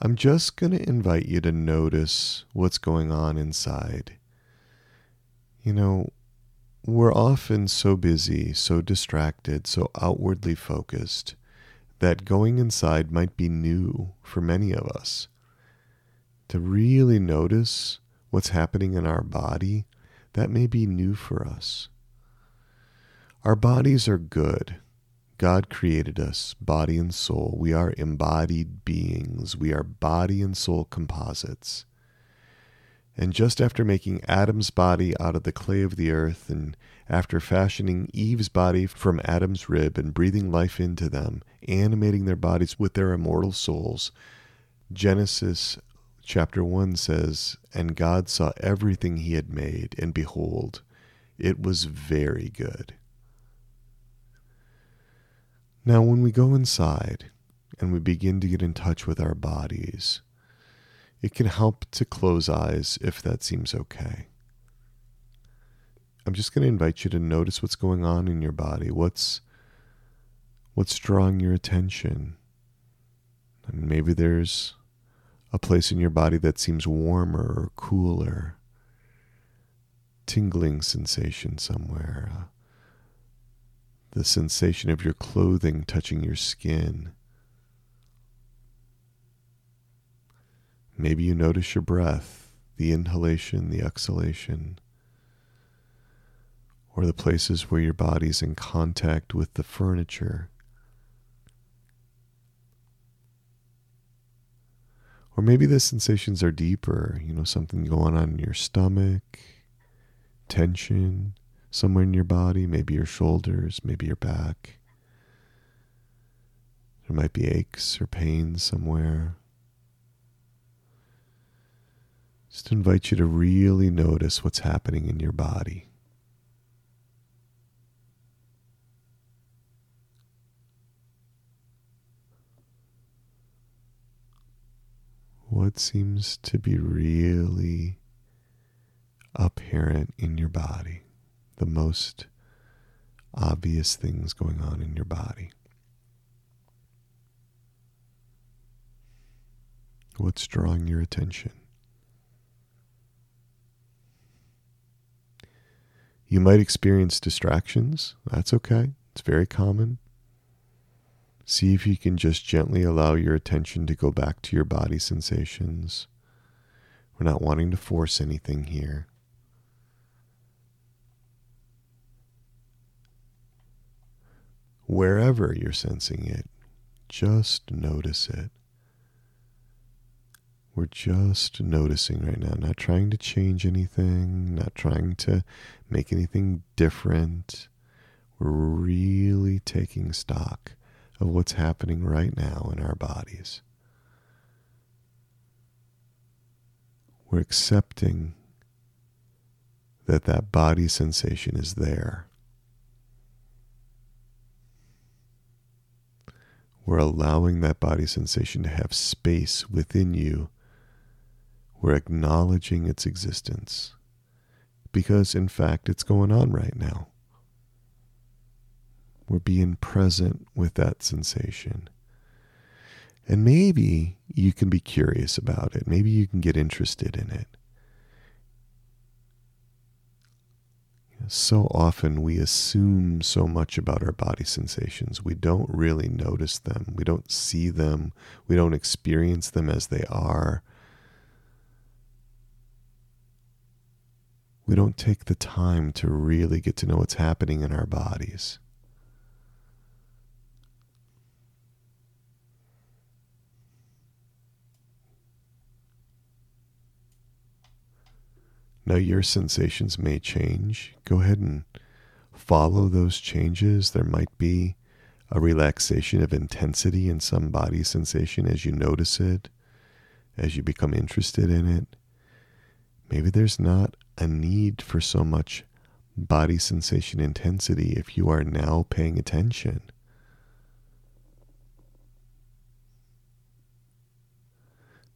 I'm just going to invite you to notice what's going on inside. You know, we're often so busy, so distracted, so outwardly focused that going inside might be new for many of us. To really notice what's happening in our body, that may be new for us. Our bodies are good. God created us, body and soul. We are embodied beings. We are body and soul composites. And just after making Adam's body out of the clay of the earth, and after fashioning Eve's body from Adam's rib and breathing life into them, animating their bodies with their immortal souls, Genesis chapter 1 says, And God saw everything he had made, and behold, it was very good. Now, when we go inside and we begin to get in touch with our bodies, it can help to close eyes if that seems okay. I'm just going to invite you to notice what's going on in your body. What's what's drawing your attention? And maybe there's a place in your body that seems warmer or cooler, tingling sensation somewhere, the sensation of your clothing touching your skin. Maybe you notice your breath, the inhalation, the exhalation, or the places where your body's in contact with the furniture. Or maybe the sensations are deeper, you know, something going on in your stomach, tension, somewhere in your body, maybe your shoulders, maybe your back. There might be aches or pains somewhere. Just invite you to really notice what's happening in your body. What seems to be really apparent in your body? The most obvious things going on in your body. What's drawing your attention? You might experience distractions. That's okay. It's very common. See if you can just gently allow your attention to go back to your body sensations. We're not wanting to force anything here. Wherever you're sensing it, just notice it. We're just noticing right now, not trying to change anything, not trying to make anything different. We're really taking stock of what's happening right now in our bodies. We're accepting that that body sensation is there We're allowing that body sensation to have space within you. We're acknowledging its existence because, in fact, it's going on right now. We're being present with that sensation. And maybe you can be curious about it. Maybe you can get interested in it. So often we assume so much about our body sensations. We don't really notice them. We don't see them. We don't experience them as they are. We don't take the time to really get to know what's happening in our bodies. Now, your sensations may change. Go ahead and follow those changes. There might be a relaxation of intensity in some body sensation as you notice it, as you become interested in it. Maybe there's not a need for so much body sensation intensity if you are now paying attention.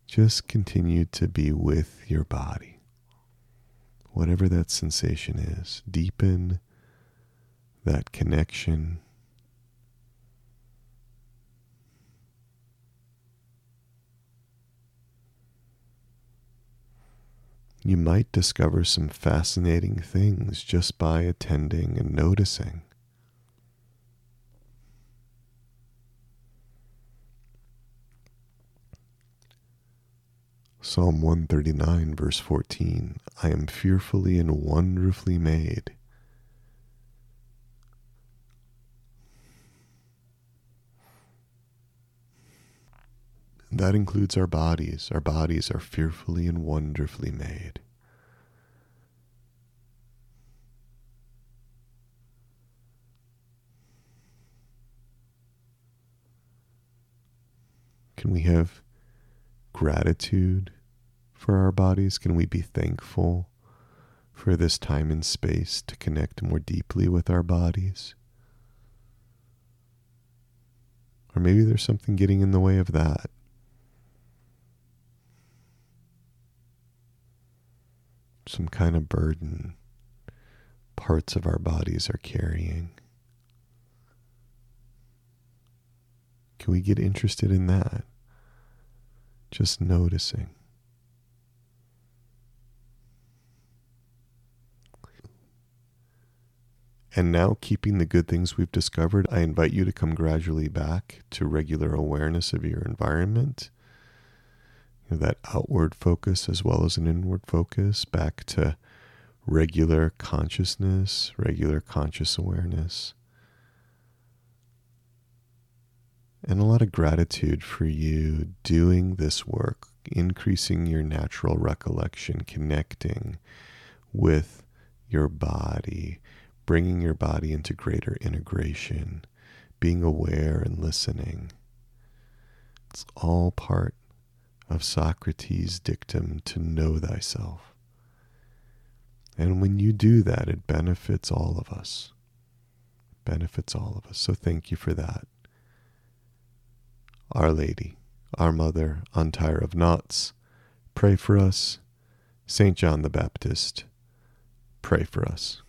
Just continue to be with your body whatever that sensation is, deepen that connection. You might discover some fascinating things just by attending and noticing. Psalm 139, verse 14 I am fearfully and wonderfully made. That includes our bodies. Our bodies are fearfully and wonderfully made. Can we have gratitude for our bodies? Can we be thankful for this time and space to connect more deeply with our bodies? Or maybe there's something getting in the way of that. some kind of burden parts of our bodies are carrying. Can we get interested in that? Just noticing. And now, keeping the good things we've discovered, I invite you to come gradually back to regular awareness of your environment know, that outward focus as well as an inward focus, back to regular consciousness, regular conscious awareness. And a lot of gratitude for you doing this work, increasing your natural recollection, connecting with your body, bringing your body into greater integration, being aware and listening. It's all part of Socrates' dictum to know thyself. And when you do that, it benefits all of us. benefits all of us. So thank you for that. Our Lady, our Mother, Untier of Knots, pray for us. St. John the Baptist, pray for us.